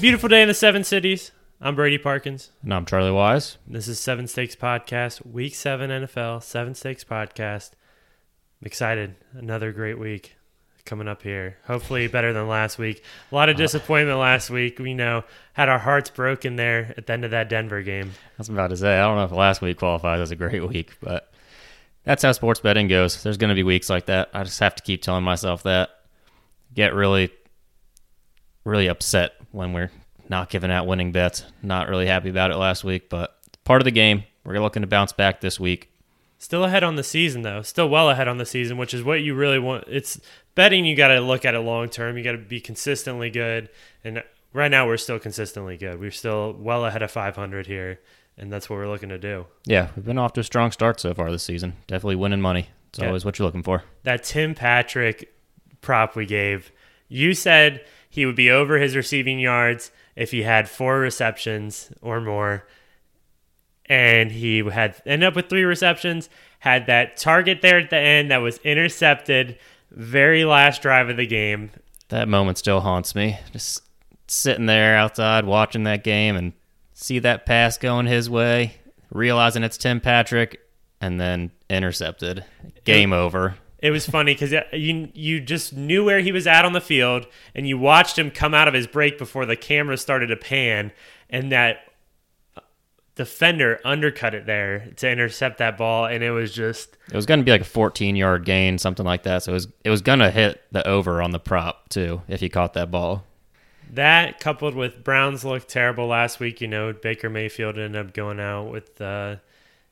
beautiful day in the Seven Cities. I'm Brady Parkins. And I'm Charlie Wise. This is Seven Stakes Podcast, Week 7 NFL, Seven Stakes Podcast. I'm excited. Another great week coming up here. Hopefully better than last week. A lot of uh, disappointment last week. We know had our hearts broken there at the end of that Denver game. I was about to say, I don't know if last week qualifies as a great week, but that's how sports betting goes. There's going to be weeks like that. I just have to keep telling myself that. Get really, really upset when we're not giving out winning bets. Not really happy about it last week, but part of the game. We're looking to bounce back this week. Still ahead on the season though. Still well ahead on the season, which is what you really want. It's betting you got to look at it long term. You got to be consistently good. And right now we're still consistently good. We're still well ahead of 500 here, and that's what we're looking to do. Yeah, we've been off to a strong start so far this season. Definitely winning money. It's Yeah. always what you're looking for. That Tim Patrick prop we gave, you said he would be over his receiving yards if he had four receptions or more. And he had ended up with three receptions, had that target there at the end that was intercepted, very last drive of the game. That moment still haunts me. Just sitting there outside watching that game and see that pass going his way, realizing it's Tim Patrick, and then intercepted. Game over. It was funny because you you just knew where he was at on the field, and you watched him come out of his break before the camera started to pan, and that defender undercut it there to intercept that ball, and it was just It was going to be like a 14 yard gain, something like that. So it was it was going to hit the over on the prop too if he caught that ball. that coupled with Browns looked terrible last week. You know, Baker Mayfield ended up going out with uh,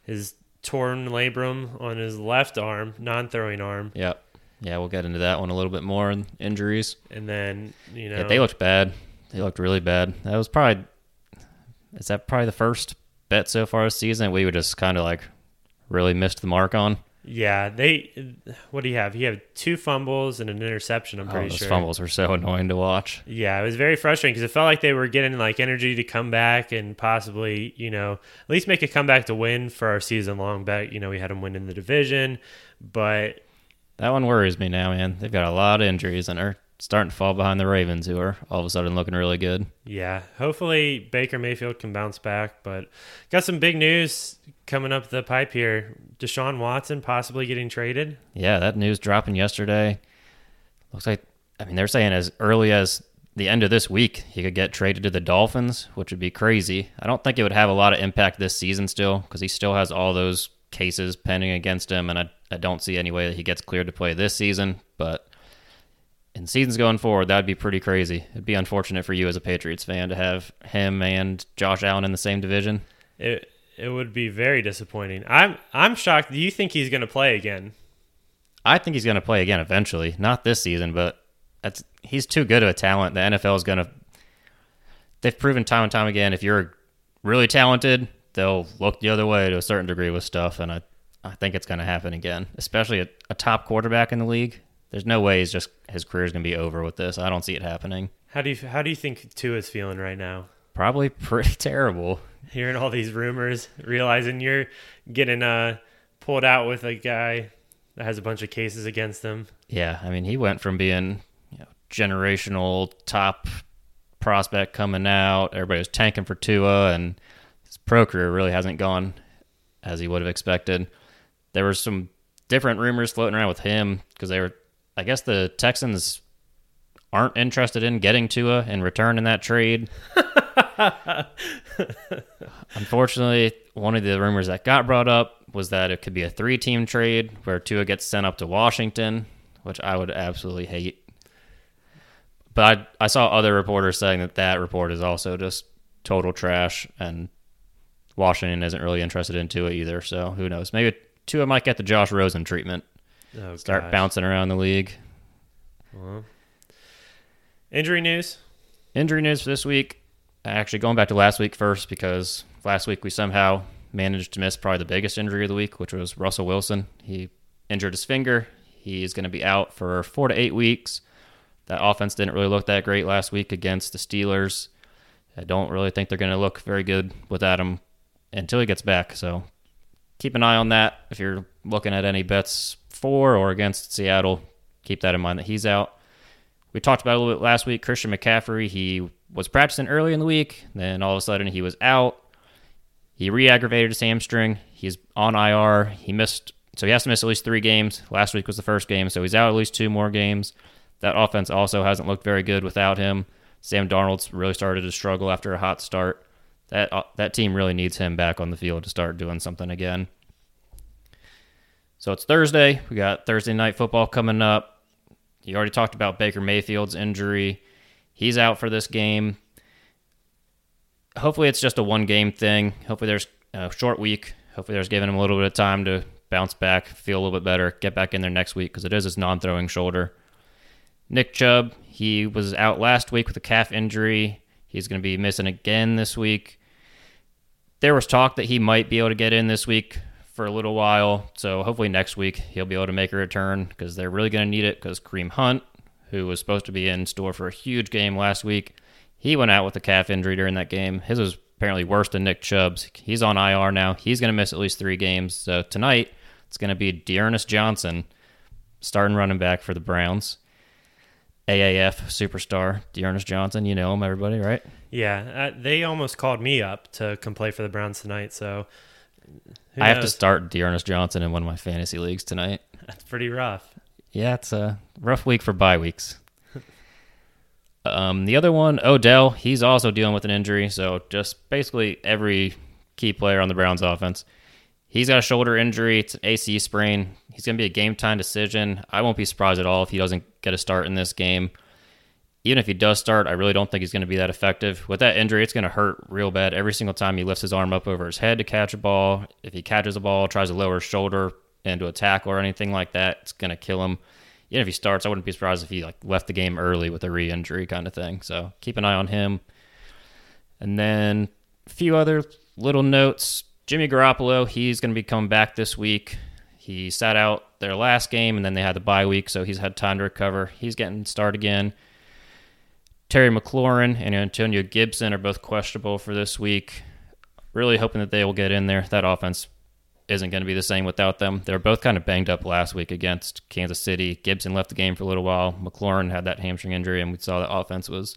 his torn labrum on his left arm, non-throwing arm, Yep. Yeah, we'll get into that one a little bit more. Injuries. and then you know Yeah, they looked bad. They looked really bad. That was probably is that probably the first bet so far this season that we would just kind of like really missed the mark on. Yeah, they. What do you have? You have two fumbles and an interception. I'm Oh, pretty those sure. fumbles were so annoying to watch. Yeah, it was very frustrating because it felt like they were getting like energy to come back and possibly, you know, at least make a comeback to win for our season long bet. You know, we had them win in the division, but That one worries me now, man. They've got a lot of injuries and are starting to fall behind the Ravens, who are all of a sudden looking really good. yeah, hopefully Baker Mayfield can bounce back. But got some big news coming up the pipe here. Deshaun Watson possibly getting traded. Yeah, that news dropping yesterday. Looks like, I mean, they're saying as early as the end of this week, he could get traded to the Dolphins, which would be crazy. I don't think it would have a lot of impact this season still, because he still has all those cases pending against him, and I, I don't see any way that he gets cleared to play this season. But in seasons going forward, that'd be pretty crazy. It'd be unfortunate for you as a Patriots fan to have him and Josh Allen in the same division. It it would be very disappointing. I'm I'm shocked. Do you think he's going to play again? I think he's going to play again eventually. Not this season, but that's he's too good of a talent. The NFL is going to. They've proven time and time again if you're really talented, they'll look the other way to a certain degree with stuff, and I, I think it's going to happen again. Especially a, a top quarterback in the league. There's no way he's just his career is going to be over with this. I don't see it happening. How do you how do you think Tua is feeling right now? Probably pretty terrible. hearing all these rumors, realizing you're getting uh pulled out with a guy that has a bunch of cases against him. Yeah, I mean, he went from being you know, generational top prospect coming out. Everybody was tanking for Tua, and his pro career really hasn't gone as he would have expected. There were some different rumors floating around with him because they were, I guess, the Texans aren't interested in getting Tua in return in that trade. Unfortunately, one of the rumors that got brought up was that it could be a three team trade where Tua gets sent up to Washington, which I would absolutely hate. But I, I saw other reporters saying that that report is also just total trash, and Washington isn't really interested in Tua either. So who knows? Maybe Tua might get the Josh Rosen treatment, Oh, start gosh. bouncing around the league. Well, injury news. Injury news for this week. Actually, going back to last week first, because last week we somehow managed to miss probably the biggest injury of the week, which was Russell Wilson. He injured his finger. He's going to be out for four to eight weeks. That offense didn't really look that great last week against the Steelers. I don't really think they're going to look very good without him until he gets back. So keep an eye on that. If you're looking at any bets for or against Seattle, keep that in mind that he's out. We talked about a little bit last week. Christian McCaffrey, he was practicing early in the week. Then all of a sudden he was out. He re-aggravated his hamstring. He's on IR. He missed, so he has to miss at least three games. Last week was the first game, so he's out at least two more games. That offense also hasn't looked very good without him. Sam Darnold's really started to struggle after a hot start. That uh, that team really needs him back on the field to start doing something again. So it's Thursday. We got Thursday night football coming up. You already talked about Baker Mayfield's injury. He's out for this game. Hopefully, it's just a one game thing. Hopefully, there's a short week. Hopefully, there's giving him a little bit of time to bounce back, feel a little bit better, get back in there next week because it is his non throwing shoulder. Nick Chubb, he was out last week with a calf injury. He's going to be missing again this week. There was talk that he might be able to get in this week for a little while. So hopefully next week he'll be able to make a return because they're really going to need it because Kareem Hunt, who was supposed to be in store for a huge game last week, he went out with a calf injury during that game. His was apparently worse than Nick Chubb's. He's on IR now. He's going to miss at least three games. So tonight it's going to be D'Ernest Johnson starting running back for the Browns. AAF superstar D'Ernest Johnson. You know him, everybody, right? Yeah, uh, they almost called me up to come play for the Browns tonight. So I have to start D'Ernest Johnson in one of my fantasy leagues tonight. That's pretty rough. Yeah, it's a rough week for bye weeks. um, the other one, Odell, he's also dealing with an injury. So just basically every key player on the Browns offense. He's got a shoulder injury. It's an AC sprain. He's going to be a game time decision. I won't be surprised at all if he doesn't get a start in this game. Even if he does start, I really don't think he's going to be that effective. With that injury, it's going to hurt real bad every single time he lifts his arm up over his head to catch a ball. If he catches a ball, tries to lower his shoulder into a tackle or anything like that, it's going to kill him. Even if he starts, I wouldn't be surprised if he like left the game early with a re-injury kind of thing. So keep an eye on him. And then a few other little notes. Jimmy Garoppolo, he's going to be coming back this week. He sat out their last game, and then they had the bye week, so he's had time to recover. He's getting started again. Terry McLaurin and Antonio Gibson are both questionable for this week. Really hoping that they will get in there. That offense isn't going to be the same without them. They were both kind of banged up last week against Kansas City. Gibson left the game for a little while. McLaurin had that hamstring injury, and we saw the offense was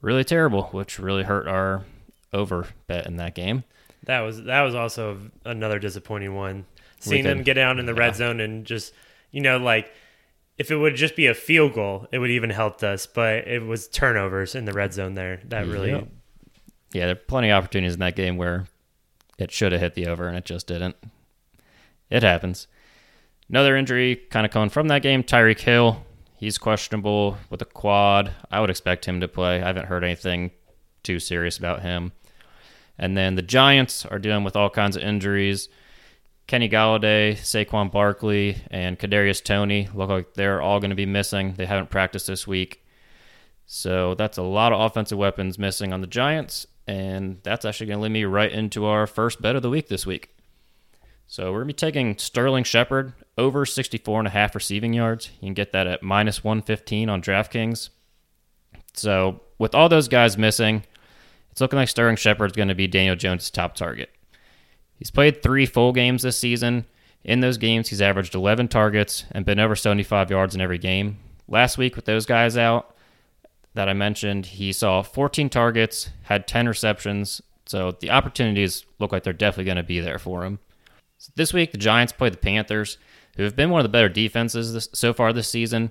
really terrible, which really hurt our over bet in that game. That was that was also another disappointing one seeing them get down in the yeah. red zone and just you know like if it would just be a field goal, it would even helped us. But it was turnovers in the red zone there that really. Yep. Yeah, there are plenty of opportunities in that game where it should have hit the over and it just didn't. It happens. Another injury kind of coming from that game. Tyreek Hill, he's questionable with a quad. I would expect him to play. I haven't heard anything too serious about him. And then the Giants are dealing with all kinds of injuries. Kenny Golladay, Saquon Barkley, and Kadarius Toney look like they're all going to be missing. They haven't practiced this week, so that's a lot of offensive weapons missing on the Giants, and that's actually going to lead me right into our first bet of the week this week. So we're going to be taking Sterling Shepard over 64 and a half receiving yards. You can get that at minus 115 on DraftKings. So with all those guys missing, it's looking like Sterling Shepard's going to be Daniel Jones' top target. He's played three full games this season. In those games, he's averaged 11 targets and been over 75 yards in every game. Last week, with those guys out that I mentioned, he saw 14 targets, had 10 receptions. So the opportunities look like they're definitely going to be there for him. So this week, the Giants play the Panthers, who have been one of the better defenses this, so far this season.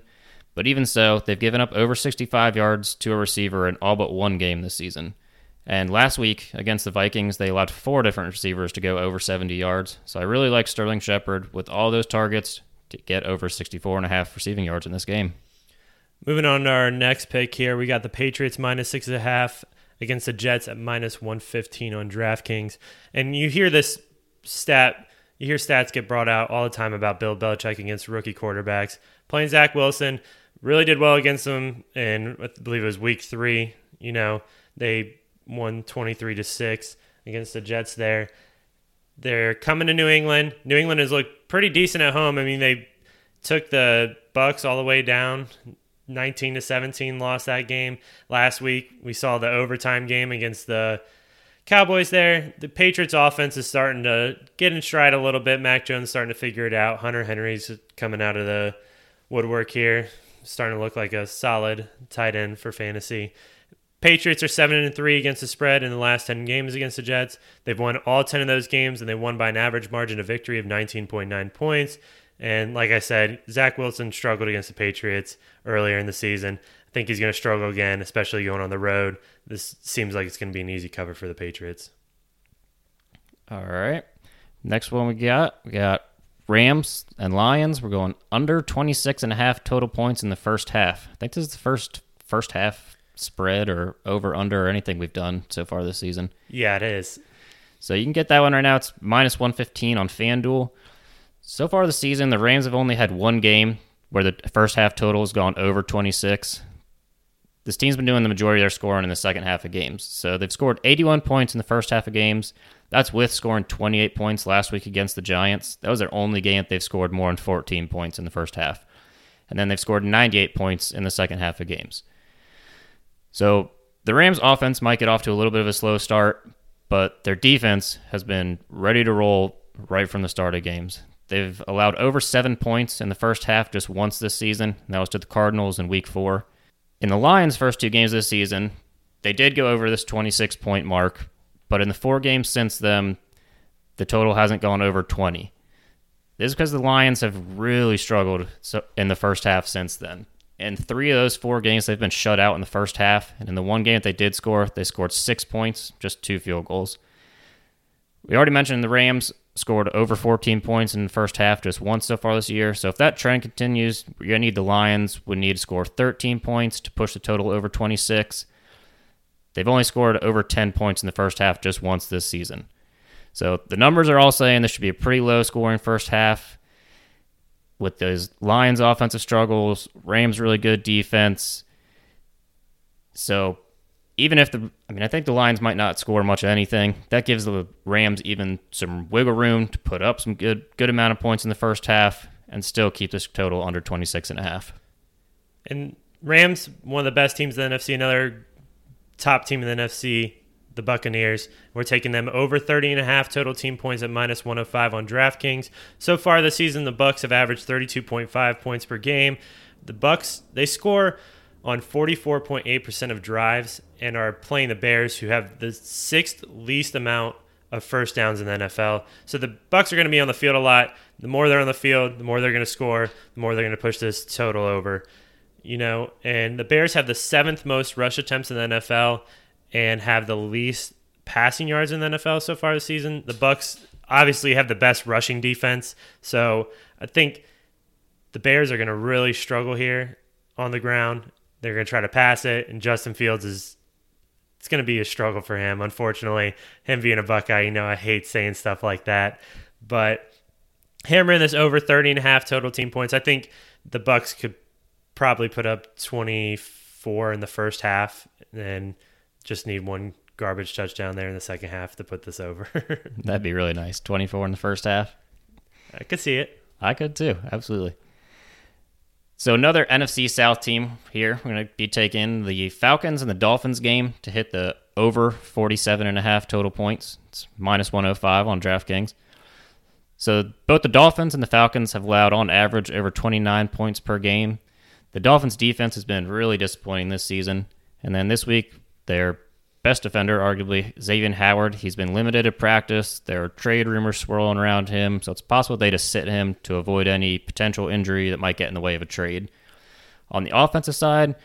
But even so, they've given up over 65 yards to a receiver in all but one game this season. And last week against the Vikings, they allowed four different receivers to go over 70 yards. So I really like Sterling Shepard with all those targets to get over 64 and a half receiving yards in this game. Moving on to our next pick here, we got the Patriots minus six and a half against the Jets at minus 115 on DraftKings. And you hear this stat, you hear stats get brought out all the time about Bill Belichick against rookie quarterbacks. Playing Zach Wilson really did well against them, and I believe it was week three. You know, they won 23 to 6 against the Jets there. They're coming to New England. New England has looked pretty decent at home. I mean, they took the Bucks all the way down 19 to 17 lost that game last week. We saw the overtime game against the Cowboys there. The Patriots offense is starting to get in stride a little bit. Mac Jones starting to figure it out. Hunter Henry's coming out of the woodwork here, starting to look like a solid tight end for fantasy Patriots are seven and three against the spread in the last ten games against the Jets. They've won all ten of those games, and they won by an average margin of victory of 19.9 points. And like I said, Zach Wilson struggled against the Patriots earlier in the season. I think he's going to struggle again, especially going on the road. This seems like it's going to be an easy cover for the Patriots. All right. Next one we got, we got Rams and Lions. We're going under 26 and a half total points in the first half. I think this is the first first half spread or over under or anything we've done so far this season. Yeah, it is. So you can get that one right now. It's minus 115 on FanDuel. So far this season, the Rams have only had one game where the first half total has gone over 26. This team's been doing the majority of their scoring in the second half of games. So they've scored 81 points in the first half of games. That's with scoring 28 points last week against the Giants. That was their only game that they've scored more than 14 points in the first half. And then they've scored 98 points in the second half of games. So the Rams' offense might get off to a little bit of a slow start, but their defense has been ready to roll right from the start of games. They've allowed over seven points in the first half just once this season, and that was to the Cardinals in week four. In the Lions' first two games this season, they did go over this 26 point mark, but in the four games since then, the total hasn't gone over 20. This is because the Lions have really struggled in the first half since then. In three of those four games, they've been shut out in the first half, and in the one game that they did score, they scored six points, just two field goals. We already mentioned the Rams scored over 14 points in the first half just once so far this year. So if that trend continues, you're going to need the Lions would need to score 13 points to push the total over 26. They've only scored over 10 points in the first half just once this season. So the numbers are all saying this should be a pretty low scoring first half with those Lions offensive struggles, Rams really good defense. So even if the, I mean, I think the Lions might not score much of anything. That gives the Rams even some wiggle room to put up some good, good amount of points in the first half and still keep this total under 26 and a half. And Rams, one of the best teams in the NFC, another top team in the NFC, the Buccaneers. We're taking them over 30 and a half total team points at minus 105 on DraftKings. So far this season, the Bucks have averaged 32.5 points per game. The Bucks, they score on 44.8% of drives and are playing the Bears, who have the sixth least amount of first downs in the NFL. So the Bucks are going to be on the field a lot. The more they're on the field, the more they're going to score, the more they're going to push this total over. You know, and the Bears have the seventh most rush attempts in the NFL and have the least passing yards in the NFL so far this season. The Bucks obviously have the best rushing defense, so I think the Bears are going to really struggle here on the ground they're going to try to pass it, and Justin Fields is it's going to be a struggle for him. Unfortunately, him being a Buckeye, you know, I hate saying stuff like that, but hammering this over 30 and a half total team points, I think the Bucks could probably put up 24 in the first half and just need one garbage touchdown there in the second half to put this over. That'd be really nice. 24 in the first half. I could see it. I could too. Absolutely. So another NFC South team here. We're going to be taking the Falcons and the Dolphins game to hit the over 47 and a half total points. It's minus 105 on DraftKings. So both the Dolphins and the Falcons have allowed on average over 29 points per game. The Dolphins defense has been really disappointing this season. And then this week, their best defender, arguably Xavien Howard. He's been limited at practice. There are trade rumors swirling around him, so it's possible they just sit him to avoid any potential injury that might get in the way of a trade. On the offensive side,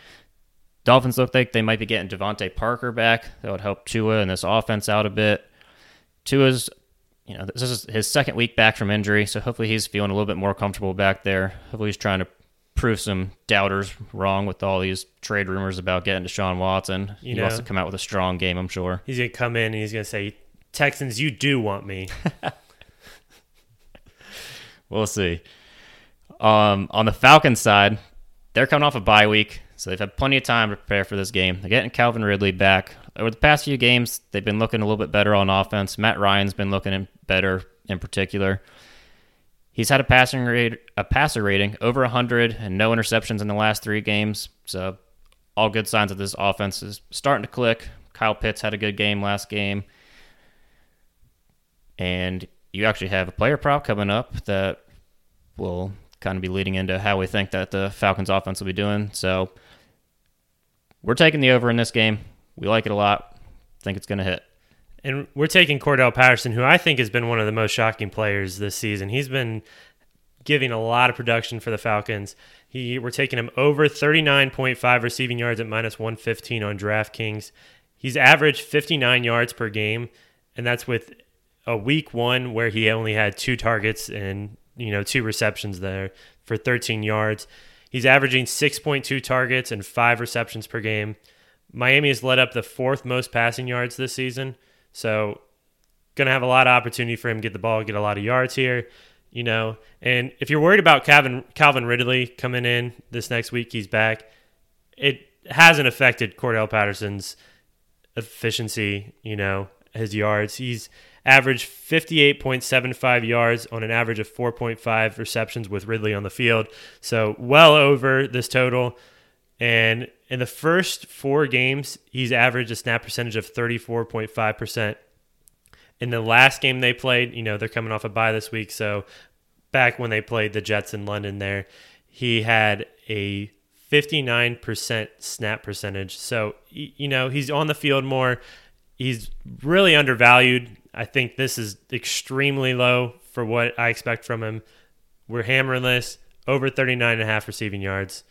Dolphins look like they might be getting DeVante Parker back. That would help Tua and this offense out a bit. Tua's, you know, this is his second week back from injury, so hopefully he's feeling a little bit more comfortable back there. Hopefully he's trying to prove some doubters wrong with all these trade rumors about getting Deshaun Watson. You he know, wants to come out with a strong game, I'm sure. He's going to come in and he's going to say, Texans, you do want me. we'll see. Um, on the Falcons side, they're coming off a bye week, so they've had plenty of time to prepare for this game. They're getting Calvin Ridley back. Over the past few games, they've been looking a little bit better on offense. Matt Ryan's been looking better in particular. He's had a passing rate, a passer rating over 100 and no interceptions in the last three games. So all good signs that this offense is starting to click. Kyle Pitts had a good game last game. And you actually have a player prop coming up that will kind of be leading into how we think that the Falcons offense will be doing. So we're taking the over in this game. We like it a lot. Think it's going to hit. And we're taking Cordell Patterson, who I think has been one of the most shocking players this season. He's been giving a lot of production for the Falcons. He we're taking him over 39.5 receiving yards at minus 115 on DraftKings. He's averaged 59 yards per game, and that's with a week one where he only had two targets and you know two receptions there for 13 yards. He's averaging 6.2 targets and five receptions per game. Miami has led up the fourth most passing yards this season, so going to have a lot of opportunity for him to get the ball, get a lot of yards here. You know, and if you're worried about Calvin Calvin Ridley coming in this next week, he's back. It hasn't affected Cordell Patterson's efficiency. You know, his yards. He's averaged 58.75 yards on an average of 4.5 receptions with Ridley on the field. So well over this total. And in the first four games, he's averaged a snap percentage of 34.5%. In the last game they played, you know, they're coming off a bye this week. So back when they played the Jets in London there, he had a 59% snap percentage. So, you know, he's on the field more. He's really undervalued. I think this is extremely low for what I expect from him. We're hammering this over 39 and a half receiving yards.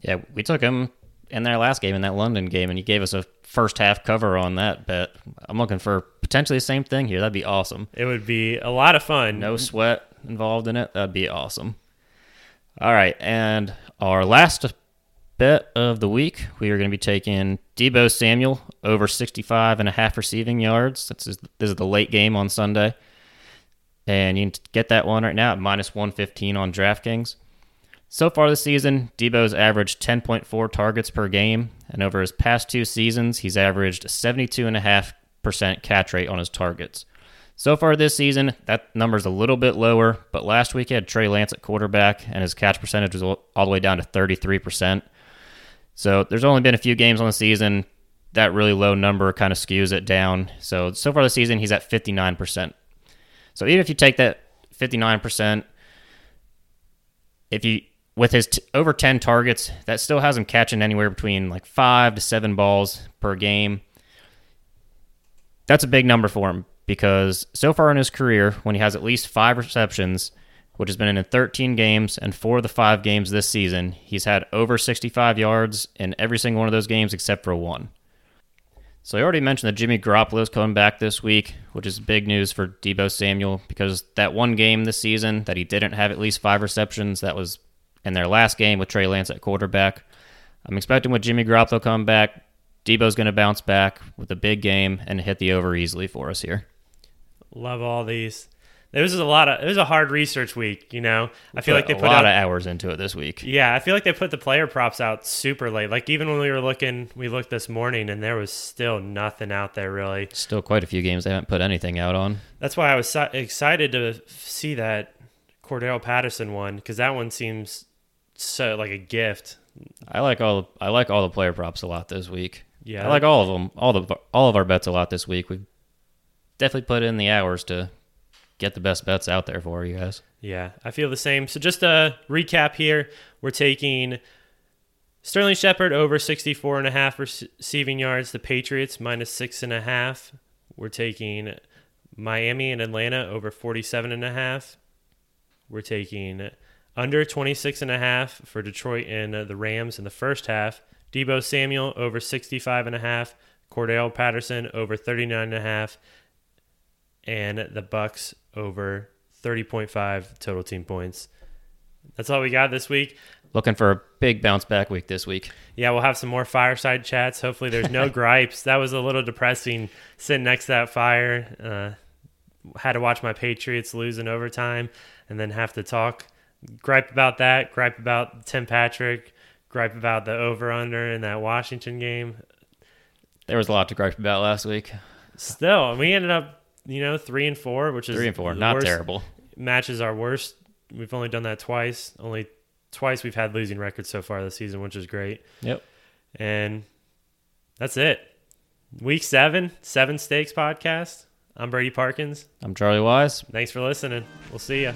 Yeah, we took him in their last game in that London game, and he gave us a first half cover on that bet. I'm looking for potentially the same thing here. That'd be awesome. It would be a lot of fun. No sweat involved in it. That'd be awesome. All right, and our last bet of the week, we are going to be taking Deebo Samuel over 65 and a half receiving yards. This is, this is the late game on Sunday. And you can get that one right now at minus 115 on DraftKings. So far this season, Deebo's averaged 10.4 targets per game, and over his past two seasons, he's averaged 72.5% catch rate on his targets. So far this season, that number's a little bit lower, but last week he had Trey Lance at quarterback, and his catch percentage was all the way down to 33%. So there's only been a few games on the season. That really low number kind of skews it down. So so far this season, he's at 59%. So even if you take that 59%, if you with his t- over 10 targets, that still has him catching anywhere between like five to seven balls per game. That's a big number for him because so far in his career, when he has at least five receptions, which has been in 13 games, and four of the five games this season, he's had over 65 yards in every single one of those games except for one. So I already mentioned that Jimmy Garoppolo is coming back this week, which is big news for Deebo Samuel because that one game this season that he didn't have at least five receptions, that was in their last game with Trey Lance at quarterback. I'm expecting with Jimmy Garoppolo come back, Deebo's going to bounce back with a big game and hit the over easily for us here. Love all these. There was a lot of it was a hard research week, you know. I feel like they put a lot out of hours into it this week. Yeah, I feel like they put the player props out super late. Like even when we were looking, we looked this morning and there was still nothing out there really. Still quite a few games they haven't put anything out on. That's why I was so excited to see that Cordell Patterson one because that one seems so like a gift. I like all I like all the player props a lot this week. Yeah, I like all of them, all the all of our bets a lot this week. We've definitely put in the hours to get the best bets out there for you guys. Yeah, I feel the same. So just a recap here, we're taking Sterling Shepard over 64 and a half receiving yards. The Patriots minus six and a half. We're taking Miami and Atlanta over 47 and a half. We're taking under 26 and a half for Detroit and uh, the Rams in the first half. Deebo Samuel over 65 and a half. Cordell Patterson over 39 and a half. And the Bucks over 30.5 total team points. That's all we got this week. Looking for a big bounce back week this week. Yeah, we'll have some more fireside chats. Hopefully, there's no gripes. That was a little depressing sitting next to that fire. Uh, had to watch my Patriots lose in overtime and then have to talk, gripe about that, gripe about Tim Patrick, gripe about the over under in that Washington game. There was a lot to gripe about last week. Still, we ended up, you know, three and four, which is Three and four, not terrible. Matches our worst. We've only done that twice. Only twice we've had losing records so far this season, which is great. Yep. And that's it. Week seven, Seven Stakes podcast. I'm Brady Parkins. I'm Charlie Wise. Thanks for listening. We'll see you.